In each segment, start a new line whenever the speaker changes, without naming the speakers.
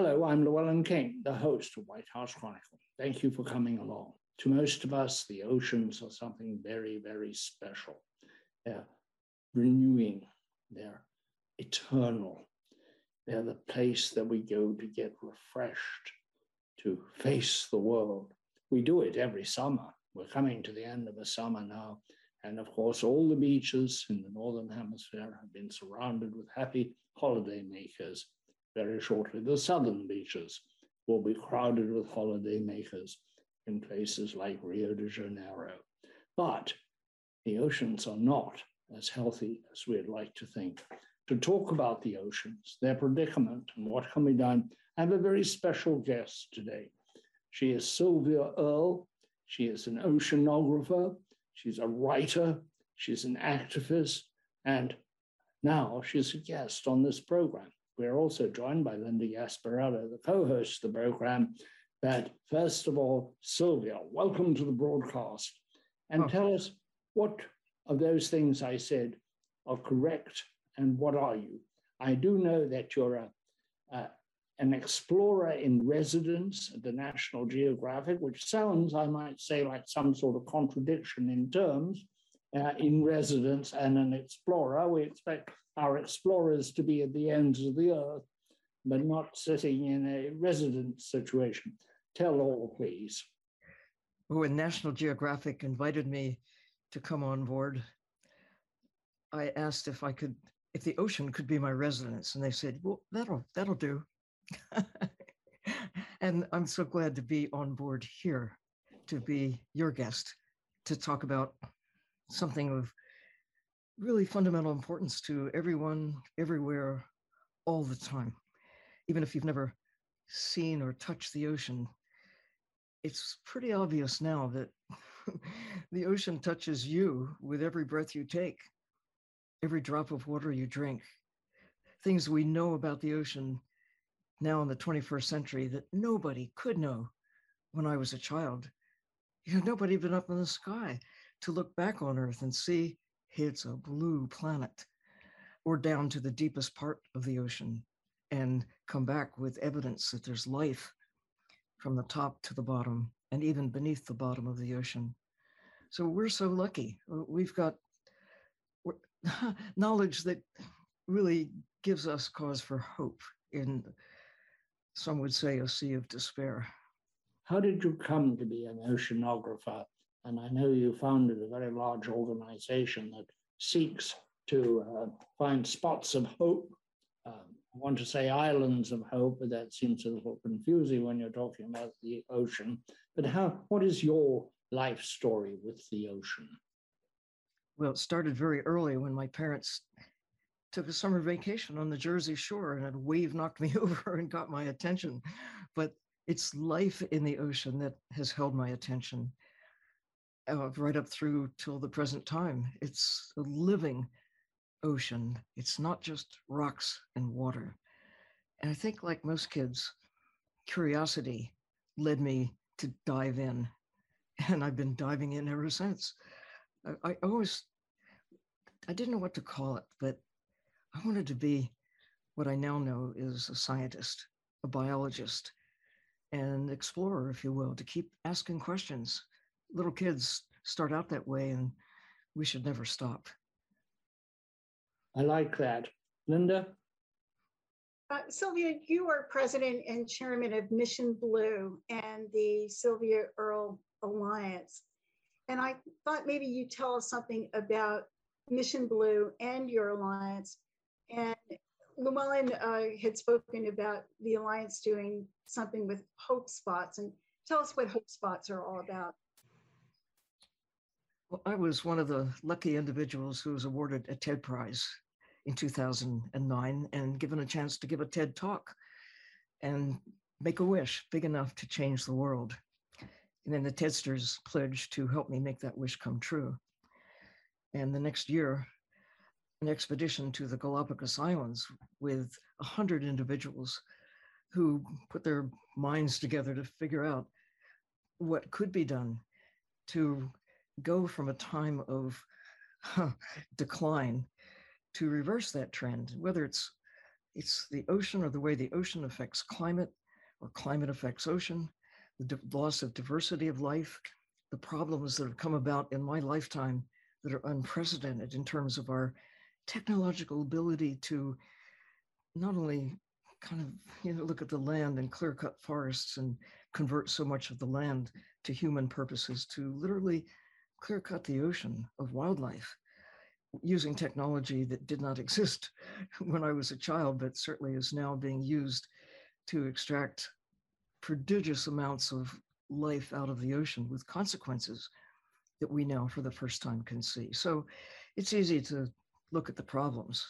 Hello, I'm Llewellyn King, the host of White House Chronicle. Thank you for coming along. To most of us, the oceans are something very, very special. They're renewing, they're eternal. They're the place that we go to get refreshed, to face the world. We do it every summer. We're coming to the end of the summer now. And of course, all the beaches in the Northern Hemisphere have been surrounded with happy holiday makers. Very shortly, the southern beaches will be crowded with holidaymakers in places like Rio de Janeiro. But the oceans are not as healthy as we'd like to think. To talk about the oceans, their predicament, and what can be done, I have a very special guest today. She is Sylvia Earle. She is an oceanographer. She's a writer. She's an activist. And now she's a guest on this program. We're also joined by Linda Gasparello, the co host of the program. But first of all, Sylvia, welcome to the broadcast. And oh. tell us what of those things I said are correct and what are you? I do know that you're a, uh, an explorer in residence at the National Geographic, which sounds, I might say, like some sort of contradiction in terms. Uh, in residence and an explorer. We expect our explorers to be at the ends of the earth, but not sitting in a residence situation. Tell all, please.
When National Geographic invited me to come on board, I asked if I could if the ocean could be my residence. And they said, well, that'll, that'll do. and I'm so glad to be on board here, to be your guest, to talk about something of really fundamental importance to everyone, everywhere, all the time. Even if you've never seen or touched the ocean, it's pretty obvious now that the ocean touches you with every breath you take every drop of water you drink, things we know about the ocean now in the 21st century that nobody could know when I was a child. You know, nobody been up in the sky to look back on Earth and see it's a blue planet, or down to the deepest part of the ocean and come back with evidence that there's life from the top to the bottom and even beneath the bottom of the ocean. So we're so lucky. We've got knowledge that really gives us cause for hope in, some would say, a sea of despair.
How did you come to be an oceanographer? And I know you founded a very large organization that seeks to uh, find spots of hope. Um, I want to say islands of hope, but that seems a little confusing when you're talking about the ocean. But how? What is your life story with the ocean?
Well, it started very early when my parents took a summer vacation on the Jersey Shore and a wave knocked me over and got my attention. But it's life in the ocean that has held my attention uh, right up through till the present time. It's a living ocean. It's not just rocks and water. And I think, like most kids, curiosity led me to dive in. And I've been diving in ever since. I, I always, I didn't know what to call it, but I wanted to be what I now know is a scientist, a biologist, an explorer, if you will, to keep asking questions. Little kids start out that way, and we should never stop.
I like that. Linda?
Uh, Sylvia, you are president and chairman of Mission Blue and the Sylvia Earle Alliance. And I thought maybe you tell us something about Mission Blue and your alliance. And Llewellyn uh, had spoken about the alliance doing something with Hope Spots. And tell us what Hope Spots are all about.
Well, I was one of the lucky individuals who was awarded a TED Prize in 2009 and given a chance to give a TED talk and make a wish big enough to change the world. And then the Tedsters pledged to help me make that wish come true. And the next year, an expedition to the Galapagos Islands with 100 individuals who put their minds together to figure out what could be done to go from a time of huh, decline to reverse that trend, whether it's it's the ocean or the way the ocean affects climate or climate affects ocean, the loss of diversity of life, the problems that have come about in my lifetime that are unprecedented in terms of our technological ability to not only kind of you know look at the land and clear cut forests and convert so much of the land to human purposes to literally clear cut the ocean of wildlife using technology that did not exist when I was a child, but certainly is now being used to extract prodigious amounts of life out of the ocean with consequences that we now for the first time can see. So it's easy to look at the problems,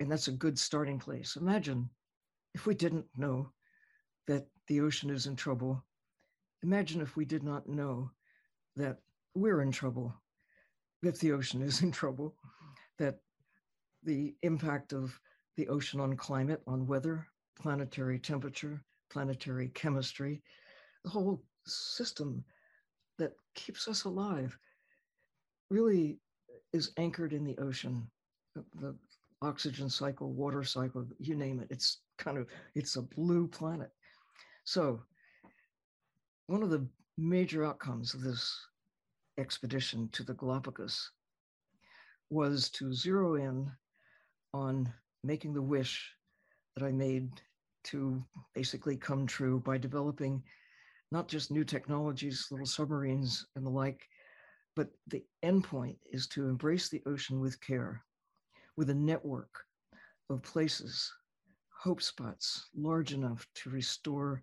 and that's a good starting place. Imagine if we didn't know that the ocean is in trouble. Imagine if we did not know that we're in trouble, that the ocean is in trouble, that the impact of the ocean on climate, on weather, planetary temperature, planetary chemistry, the whole system that keeps us alive really is anchored in the ocean. The oxygen cycle, water cycle, you name it. It's kind of it's a blue planet. So one of the major outcomes of this expedition to the Galapagos was to zero in on making the wish that I made to basically come true by developing not just new technologies, little submarines and the like, but the endpoint is to embrace the ocean with care, with a network of places, hope spots large enough to restore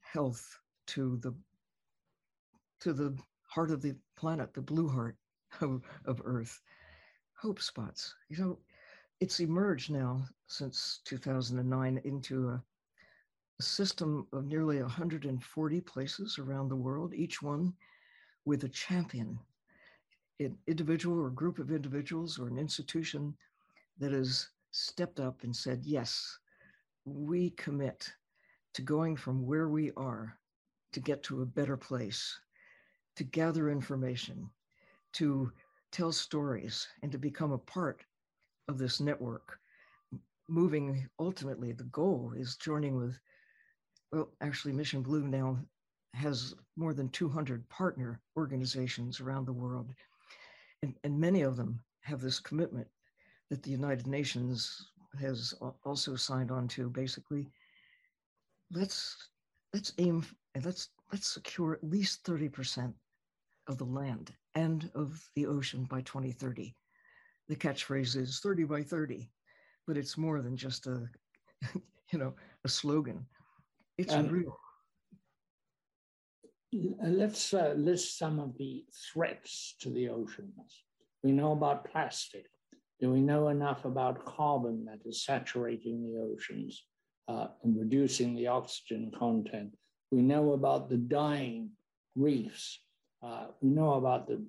health to the to the heart of the planet, the blue heart of, of Earth. Hope spots. You know, it's emerged now since 2009 into a, a system of nearly 140 places around the world, each one with a champion, an individual or group of individuals or an institution that has stepped up and said, yes, we commit to going from where we are to get to a better place, to gather information, to tell stories, and to become a part of this network. Moving ultimately, the goal is joining with, well, actually, Mission Blue now has more than 200 partner organizations around the world. And, and many of them have this commitment that the United Nations has also signed on to basically let's let's aim and let's let's secure at least 30% of the land and of the ocean by 2030 the catchphrase is 30 by 30 but it's more than just a you know a slogan. It's um, real
let's uh, list some of the threats to the oceans we know about plastic. Do we know enough about carbon that is saturating the oceans uh, and reducing the oxygen content we know about the dying reefs uh, we know about the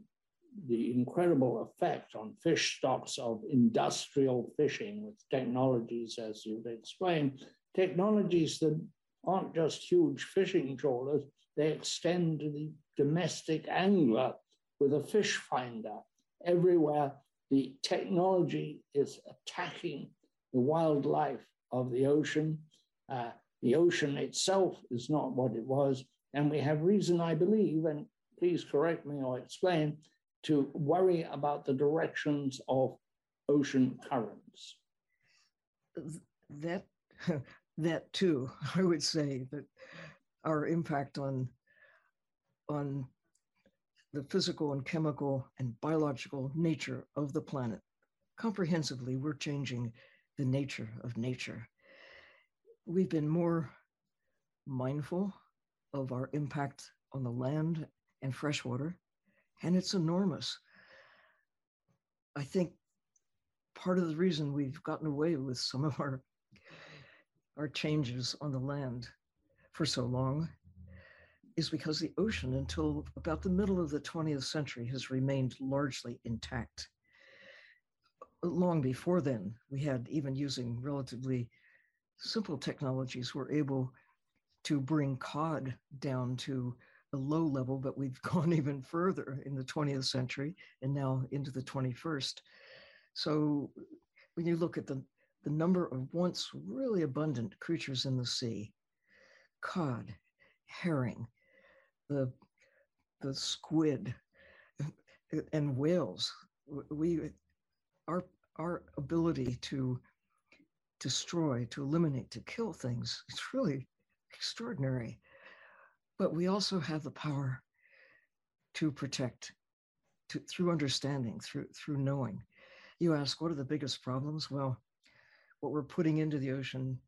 the incredible effect on fish stocks of industrial fishing with technologies, as you've explained, technologies that aren't just huge fishing trawlers, they extend to the domestic angler with a fish finder. Everywhere the technology is attacking the wildlife of the ocean. Uh, the ocean itself is not what it was. And we have reason, I believe, and please correct me or explain, to worry about the directions of ocean currents.
That, that too, I would say that our impact on, on the physical and chemical and biological nature of the planet. Comprehensively, we're changing the nature of nature. We've been more mindful of our impact on the land and freshwater and it's enormous. I think part of the reason we've gotten away with some of our our changes on the land for so long is because the ocean until about the middle of the 20th century has remained largely intact long before then we had even using relatively simple technologies we're able to bring cod down to a low level, but we've gone even further in the 20th century and now into the 21st. So when you look at the the number of once really abundant creatures in the sea cod, herring, the, the squid, and whales. We, our, our ability to destroy, to eliminate, to kill things, it's really extraordinary. But we also have the power to protect to, through understanding, through, through knowing. You ask, what are the biggest problems? Well, what we're putting into the ocean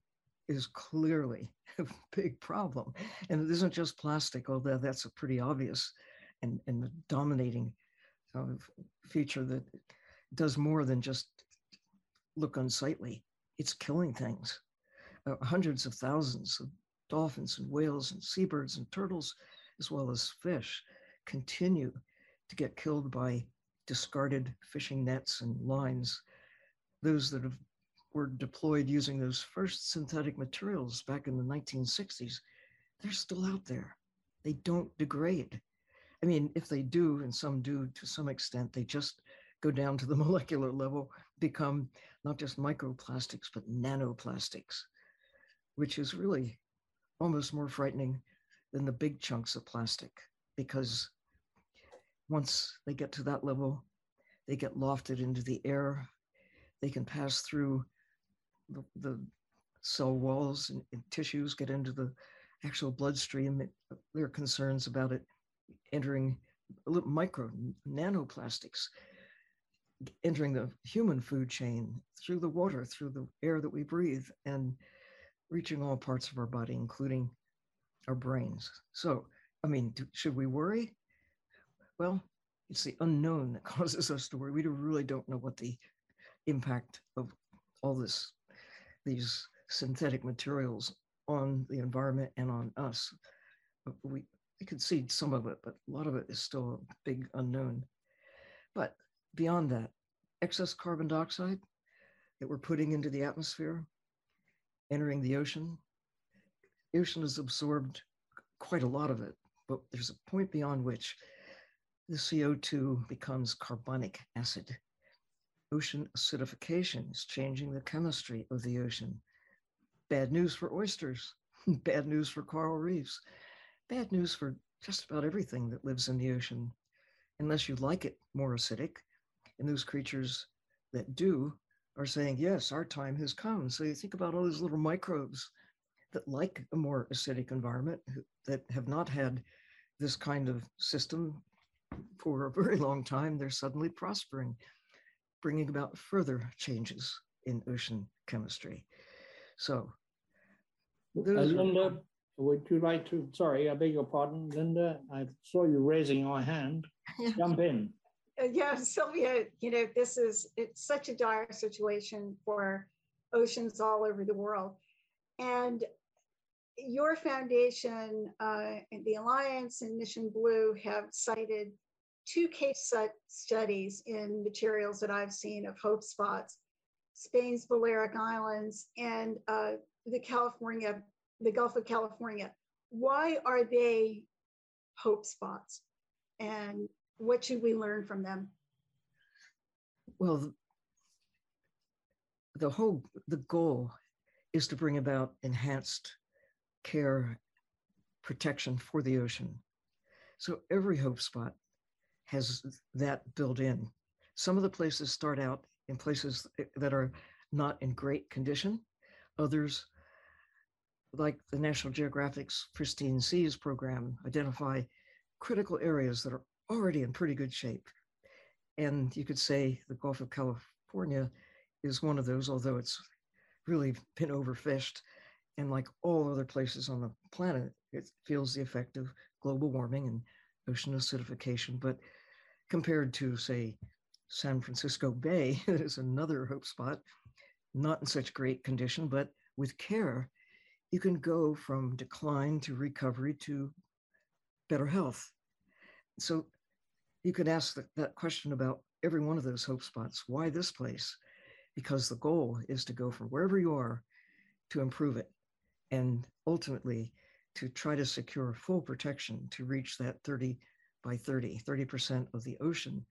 is clearly a big problem. And it isn't just plastic, although that's a pretty obvious and, and dominating uh, feature that does more than just look unsightly. It's killing things. Uh, hundreds of thousands of dolphins and whales and seabirds and turtles, as well as fish, continue to get killed by discarded fishing nets and lines. Those that have were deployed using those first synthetic materials back in the 1960s, they're still out there. They don't degrade. I mean, if they do, and some do to some extent, they just go down to the molecular level, become not just microplastics, but nanoplastics, which is really almost more frightening than the big chunks of plastic because once they get to that level, they get lofted into the air. They can pass through the, the cell walls and, and, tissues, get into the actual bloodstream. It, there are concerns about it entering micro nanoplastics, entering the human food chain through the water, through the air that we breathe, and reaching all parts of our body, including our brains. So, I mean, do, should we worry? Well, it's the unknown that causes us to worry. We really don't know what the impact of all this, these synthetic materials on the environment and on us. We, we could see some of it, but a lot of it is still a big unknown. But beyond that, excess carbon dioxide that we're putting into the atmosphere, entering the ocean, the ocean has absorbed quite a lot of it, but there's a point beyond which the CO2 becomes carbonic acid. Ocean acidification is changing the chemistry of the ocean. Bad news for oysters, bad news for coral reefs, bad news for just about everything that lives in the ocean, unless you like it more acidic. And those creatures that do are saying, yes, our time has come. So you think about all those little microbes that like a more acidic environment that have not had this kind of system for a very long time, they're suddenly prospering, bringing about further changes in ocean chemistry. So,
uh, Linda, would you like to? Sorry, I beg your pardon, Linda. I saw you raising your hand. Jump in.
Uh, yeah, Sylvia, you know, this is it's such a dire situation for oceans all over the world. And your foundation, uh, the Alliance and Mission Blue have cited two case studies in materials that I've seen of hope spots, Spain's Balearic Islands and uh, the California, the Gulf of California. Why are they hope spots? And what should we learn from them?
Well, the whole, the goal is to bring about enhanced care, protection for the ocean. So every hope spot has that built in. Some of the places start out in places that are not in great condition. Others, like the National Geographic's Pristine Seas program, identify critical areas that are already in pretty good shape. And you could say the Gulf of California is one of those, although it's really been overfished. And like all other places on the planet, it feels the effect of global warming and ocean acidification. But compared to, say, San Francisco Bay, that is another hope spot, not in such great condition, but with care, you can go from decline to recovery to better health. So you could ask that question about every one of those hope spots. Why this place? Because the goal is to go from wherever you are to improve it and ultimately to try to secure full protection to reach that 30 by 30, 30% of the ocean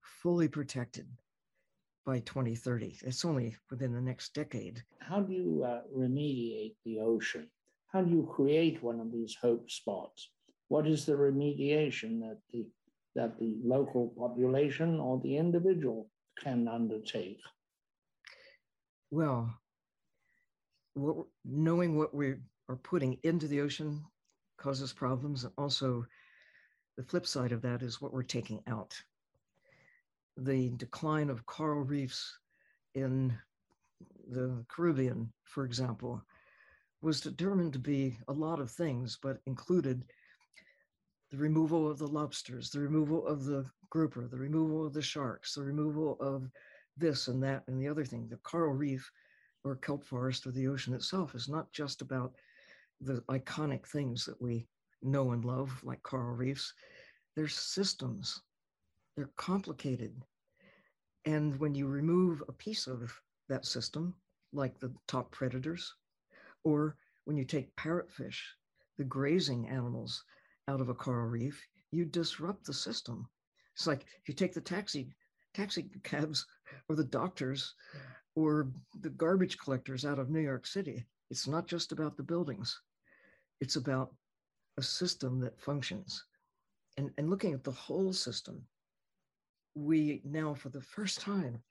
fully protected by 2030. It's only within the next decade.
How do you uh, remediate the ocean? How do you create one of these hope spots? What is the remediation that the that the local population or the individual can undertake?
Well, what, knowing what we are putting into the ocean causes problems. Also, the flip side of that is what we're taking out. The decline of coral reefs in the Caribbean, for example, was determined to be a lot of things, but included the removal of the lobsters, the removal of the grouper, the removal of the sharks, the removal of this and that and the other thing. The coral reef or kelp forest or the ocean itself is not just about the iconic things that we know and love, like coral reefs. They're systems, they're complicated. And when you remove a piece of that system, like the top predators, or when you take parrotfish, the grazing animals out of a coral reef, you disrupt the system. It's like if you take the taxi taxi cabs or the doctors or the garbage collectors out of New York City. It's not just about the buildings. It's about a system that functions. And, and looking at the whole system, we now, for the first time,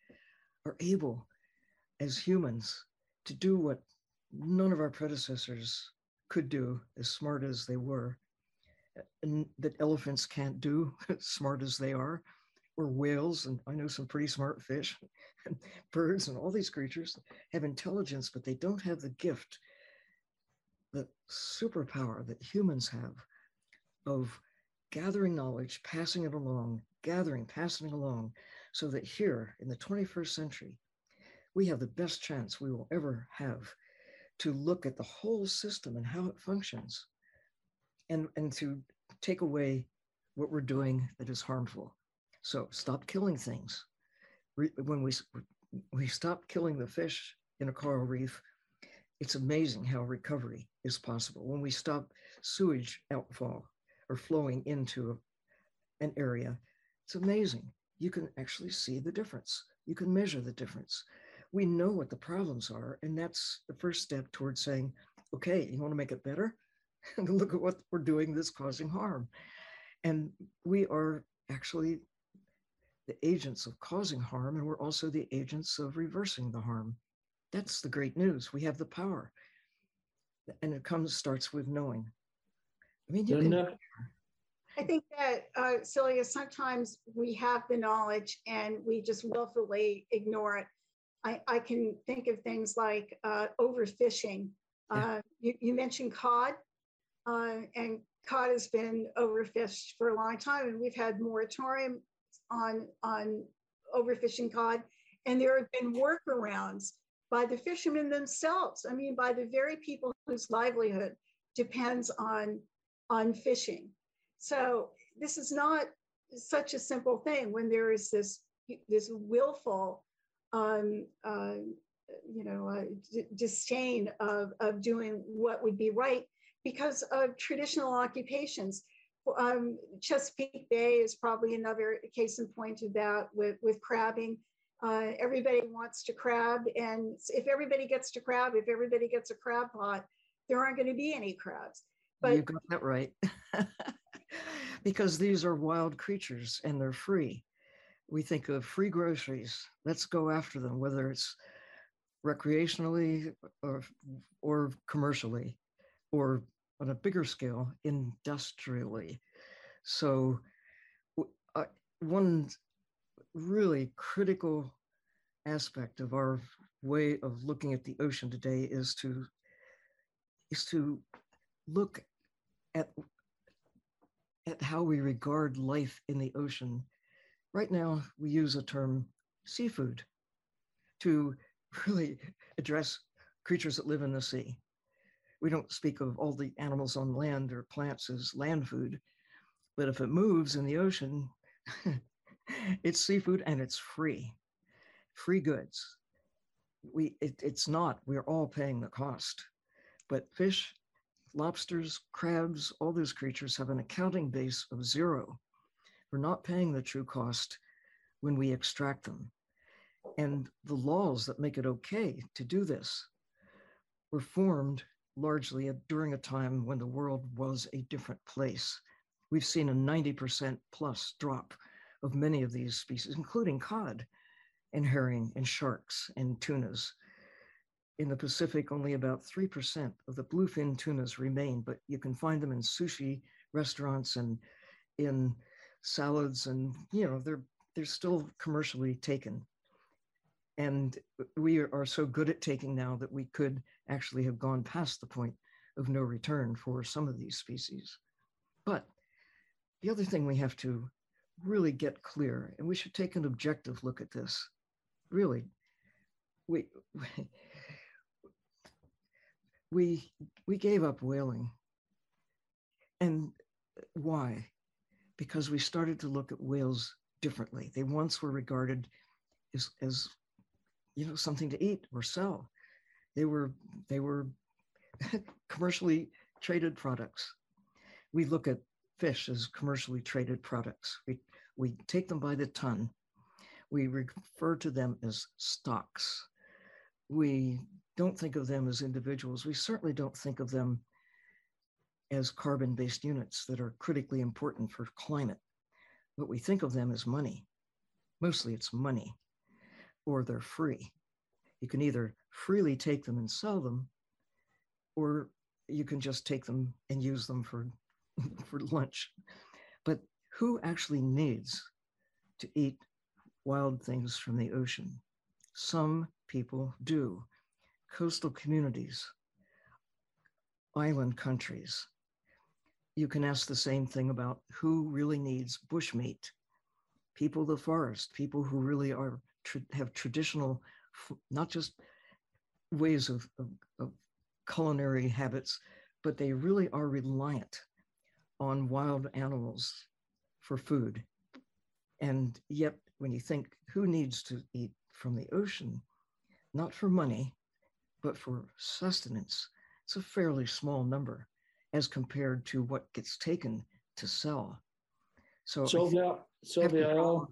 are able as humans to do what none of our predecessors could do, as smart as they were, that elephants can't do, smart as they are, or whales. And I know some pretty smart fish, and birds, and all these creatures have intelligence, but they don't have the gift, the superpower that humans have of gathering knowledge, passing it along, gathering, passing it along, so that here in the 21st century, we have the best chance we will ever have to look at the whole system and how it functions and, and to take away what we're doing that is harmful. So stop killing things. When we, we stop killing the fish in a coral reef, it's amazing how recovery is possible. When we stop sewage outfall or flowing into an area, it's amazing. You can actually see the difference. You can measure the difference. We know what the problems are, and that's the first step towards saying, okay, you want to make it better? look at what we're doing that's causing harm. And we are actually the agents of causing harm, and we're also the agents of reversing the harm. That's the great news. We have the power. And it comes starts with knowing. I mean, you can,
I think that, uh, Celia, sometimes we have the knowledge and we just willfully ignore it. I, I can think of things like uh, overfishing. Yeah. Uh, you, you, mentioned cod. Uh, and cod has been overfished for a long time, and we've had moratorium on on overfishing cod, and there have been workarounds by the fishermen themselves. I mean, by the very people whose livelihood depends on on fishing. So this is not such a simple thing when there is this this willful um, uh, you know, uh, disdain of, of doing what would be right because of traditional occupations. Um, Chesapeake Bay is probably another case in point of with, with crabbing. Uh, everybody wants to crab, and if everybody gets to crab, if everybody gets a crab pot, there aren't going to be any crabs.
But you got that right, because these are wild creatures and they're free. We think of free groceries. Let's go after them, whether it's recreationally or, or commercially or on a bigger scale industrially. So, uh, one really critical aspect of our way of looking at the ocean today is to is to look at at how we regard life in the ocean. Right now, we use a term seafood to really address creatures that live in the sea we don't speak of all the animals on land or plants as land food, but if it moves in the ocean, it's seafood and it's free, free goods. We it, it's not. We're all paying the cost, but fish, lobsters, crabs, all those creatures have an accounting base of zero. We're not paying the true cost when we extract them. And the laws that make it okay to do this were formed largely during a time when the world was a different place. We've seen a 90% plus drop of many of these species, including cod and herring and sharks and tunas. In the Pacific, only about 3% of the bluefin tunas remain, but you can find them in sushi restaurants and in salads and you know they're they're still commercially taken and we are so good at taking now that we could actually have gone past the point of no return for some of these species but the other thing we have to really get clear and we should take an objective look at this really we we we gave up whaling and why because we started to look at whales differently. They once were regarded as, as you know, something to eat or sell. They were they were commercially traded products. We look at fish as commercially traded products. We we take them by the ton. We refer to them as stocks. We don't think of them as individuals. We certainly don't think of them as carbon-based units that are critically important for climate. But we think of them as money. Mostly it's money, or they're free. You can either freely take them and sell them, or you can just take them and use them for, for lunch. But who actually needs to eat wild things from the ocean? Some people do. Coastal communities, island countries, you can ask the same thing about who really needs bushmeat. People of the forest, people who really are have traditional, not just ways of, of, of culinary habits, but they really are reliant on wild animals for food. And yet, when you think who needs to eat from the ocean, not for money, but for sustenance, it's a fairly small number as compared to what gets taken to sell.
So Sylvia, Sylvia, uh,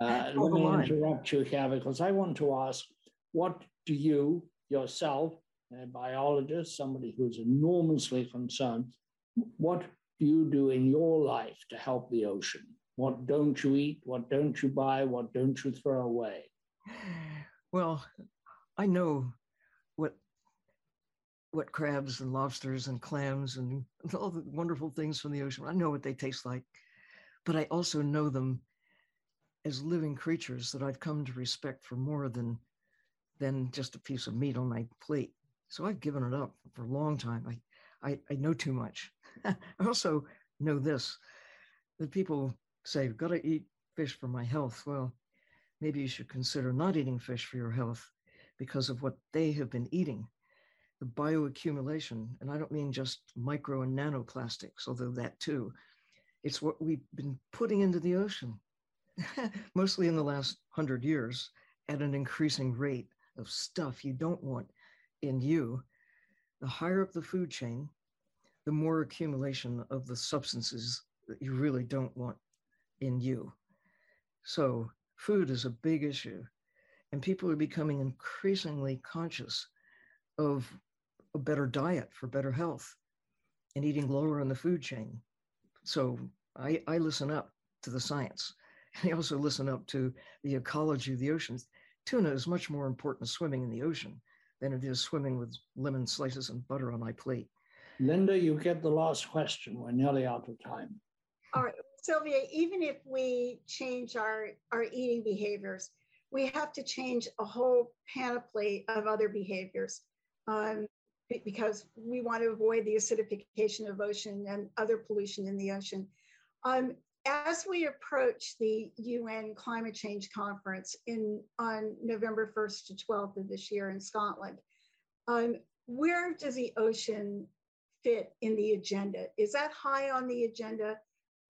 let me interrupt you here because I want to ask, what do you yourself, a biologist, somebody who's enormously concerned, what do you do in your life to help the ocean? What don't you eat? What don't you buy? What don't you throw away?
Well, I know what what crabs and lobsters and clams and all the wonderful things from the ocean. I know what they taste like, but I also know them as living creatures that I've come to respect for more than than just a piece of meat on my plate. So I've given it up for a long time. I I, I know too much. I also know this that people say, I've got to eat fish for my health. Well, maybe you should consider not eating fish for your health because of what they have been eating the bioaccumulation, and I don't mean just micro and nanoplastics, although that too. It's what we've been putting into the ocean, mostly in the last hundred years, at an increasing rate of stuff you don't want in you. The higher up the food chain, the more accumulation of the substances that you really don't want in you. So, food is a big issue, and people are becoming increasingly conscious of a better diet for better health and eating lower on the food chain. So I, I listen up to the science. And I also listen up to the ecology of the oceans. Tuna is much more important swimming in the ocean than it is swimming with lemon slices and butter on my plate.
Linda, you get the last question. We're nearly out of time.
All right, Sylvia, even if we change our, our eating behaviors, we have to change a whole panoply of other behaviors. Um, because we want to avoid the acidification of ocean and other pollution in the ocean. Um, as we approach the UN climate change conference in on November 1st to 12th of this year in Scotland, um, where does the ocean fit in the agenda? Is that high on the agenda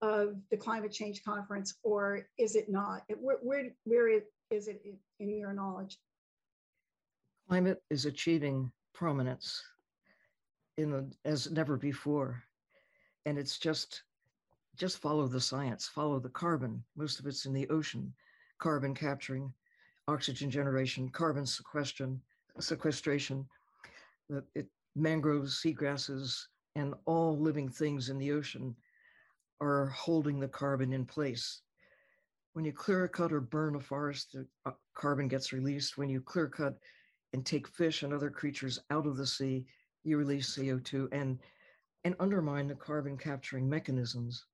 of the climate change conference or is it not? Where, where, where is it in your knowledge?
Climate is achieving prominence in the, as never before. And it's just just follow the science, follow the carbon. Most of it's in the ocean, carbon capturing oxygen generation, carbon sequestration, sequestration, that it, mangroves, seagrasses, and all living things in the ocean are holding the carbon in place. When you clear cut or burn a forest, the uh, carbon gets released. When you clear cut and take fish and other creatures out of the sea, you release CO2 and, and undermine the carbon capturing mechanisms.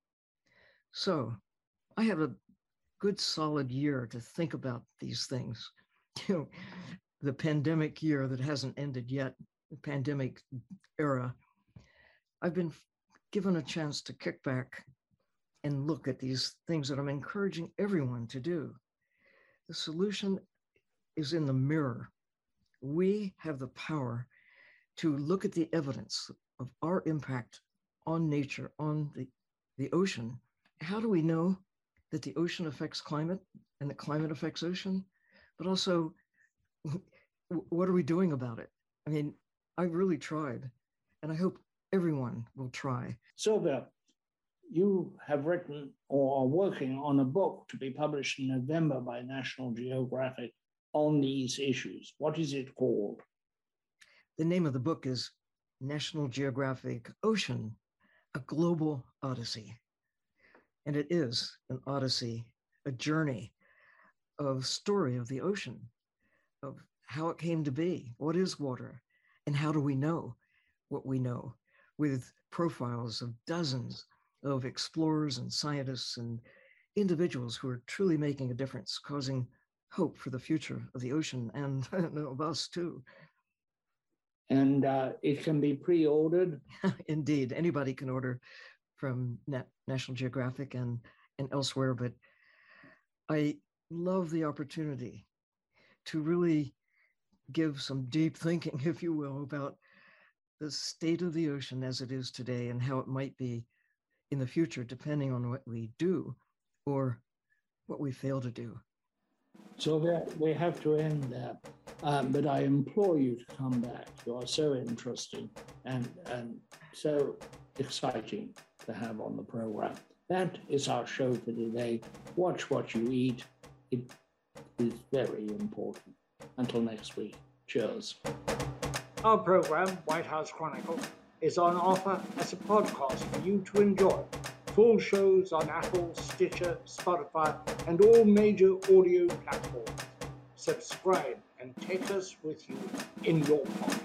So I have a good solid year to think about these things. You know, the pandemic year that hasn't ended yet, the pandemic era, I've been given a chance to kick back and look at these things that I'm encouraging everyone to do. The solution is in the mirror. We have the power to look at the evidence of our impact on nature, on the, the ocean. How do we know that the ocean affects climate and the climate affects ocean? But also, what are we doing about it? I mean, I really tried, and I hope everyone will try.
Sylvia, you have written or are working on a book to be published in November by National Geographic on these issues. What is it called?
The name of the book is National Geographic Ocean, a Global Odyssey. And it is an odyssey, a journey of story of the ocean, of how it came to be, what is water, and how do we know what we know, with profiles of dozens of explorers and scientists and individuals who are truly making a difference, causing hope for the future of the ocean and of us too.
And uh, it can be pre ordered.
Indeed, anybody can order from National Geographic and, and elsewhere. But I love the opportunity to really give some deep thinking, if you will, about the state of the ocean as it is today and how it might be in the future, depending on what we do or what we fail to do.
So we have to end there. Um, but I implore you to come back. You are so interesting and, and so exciting to have on the program. That is our show for today. Watch what you eat. It is very important. Until next week, cheers. Our program, White House Chronicle, is on offer as a podcast for you to enjoy. Full shows on Apple, Stitcher, Spotify, and all major audio platforms. Subscribe and take us with you in your pocket.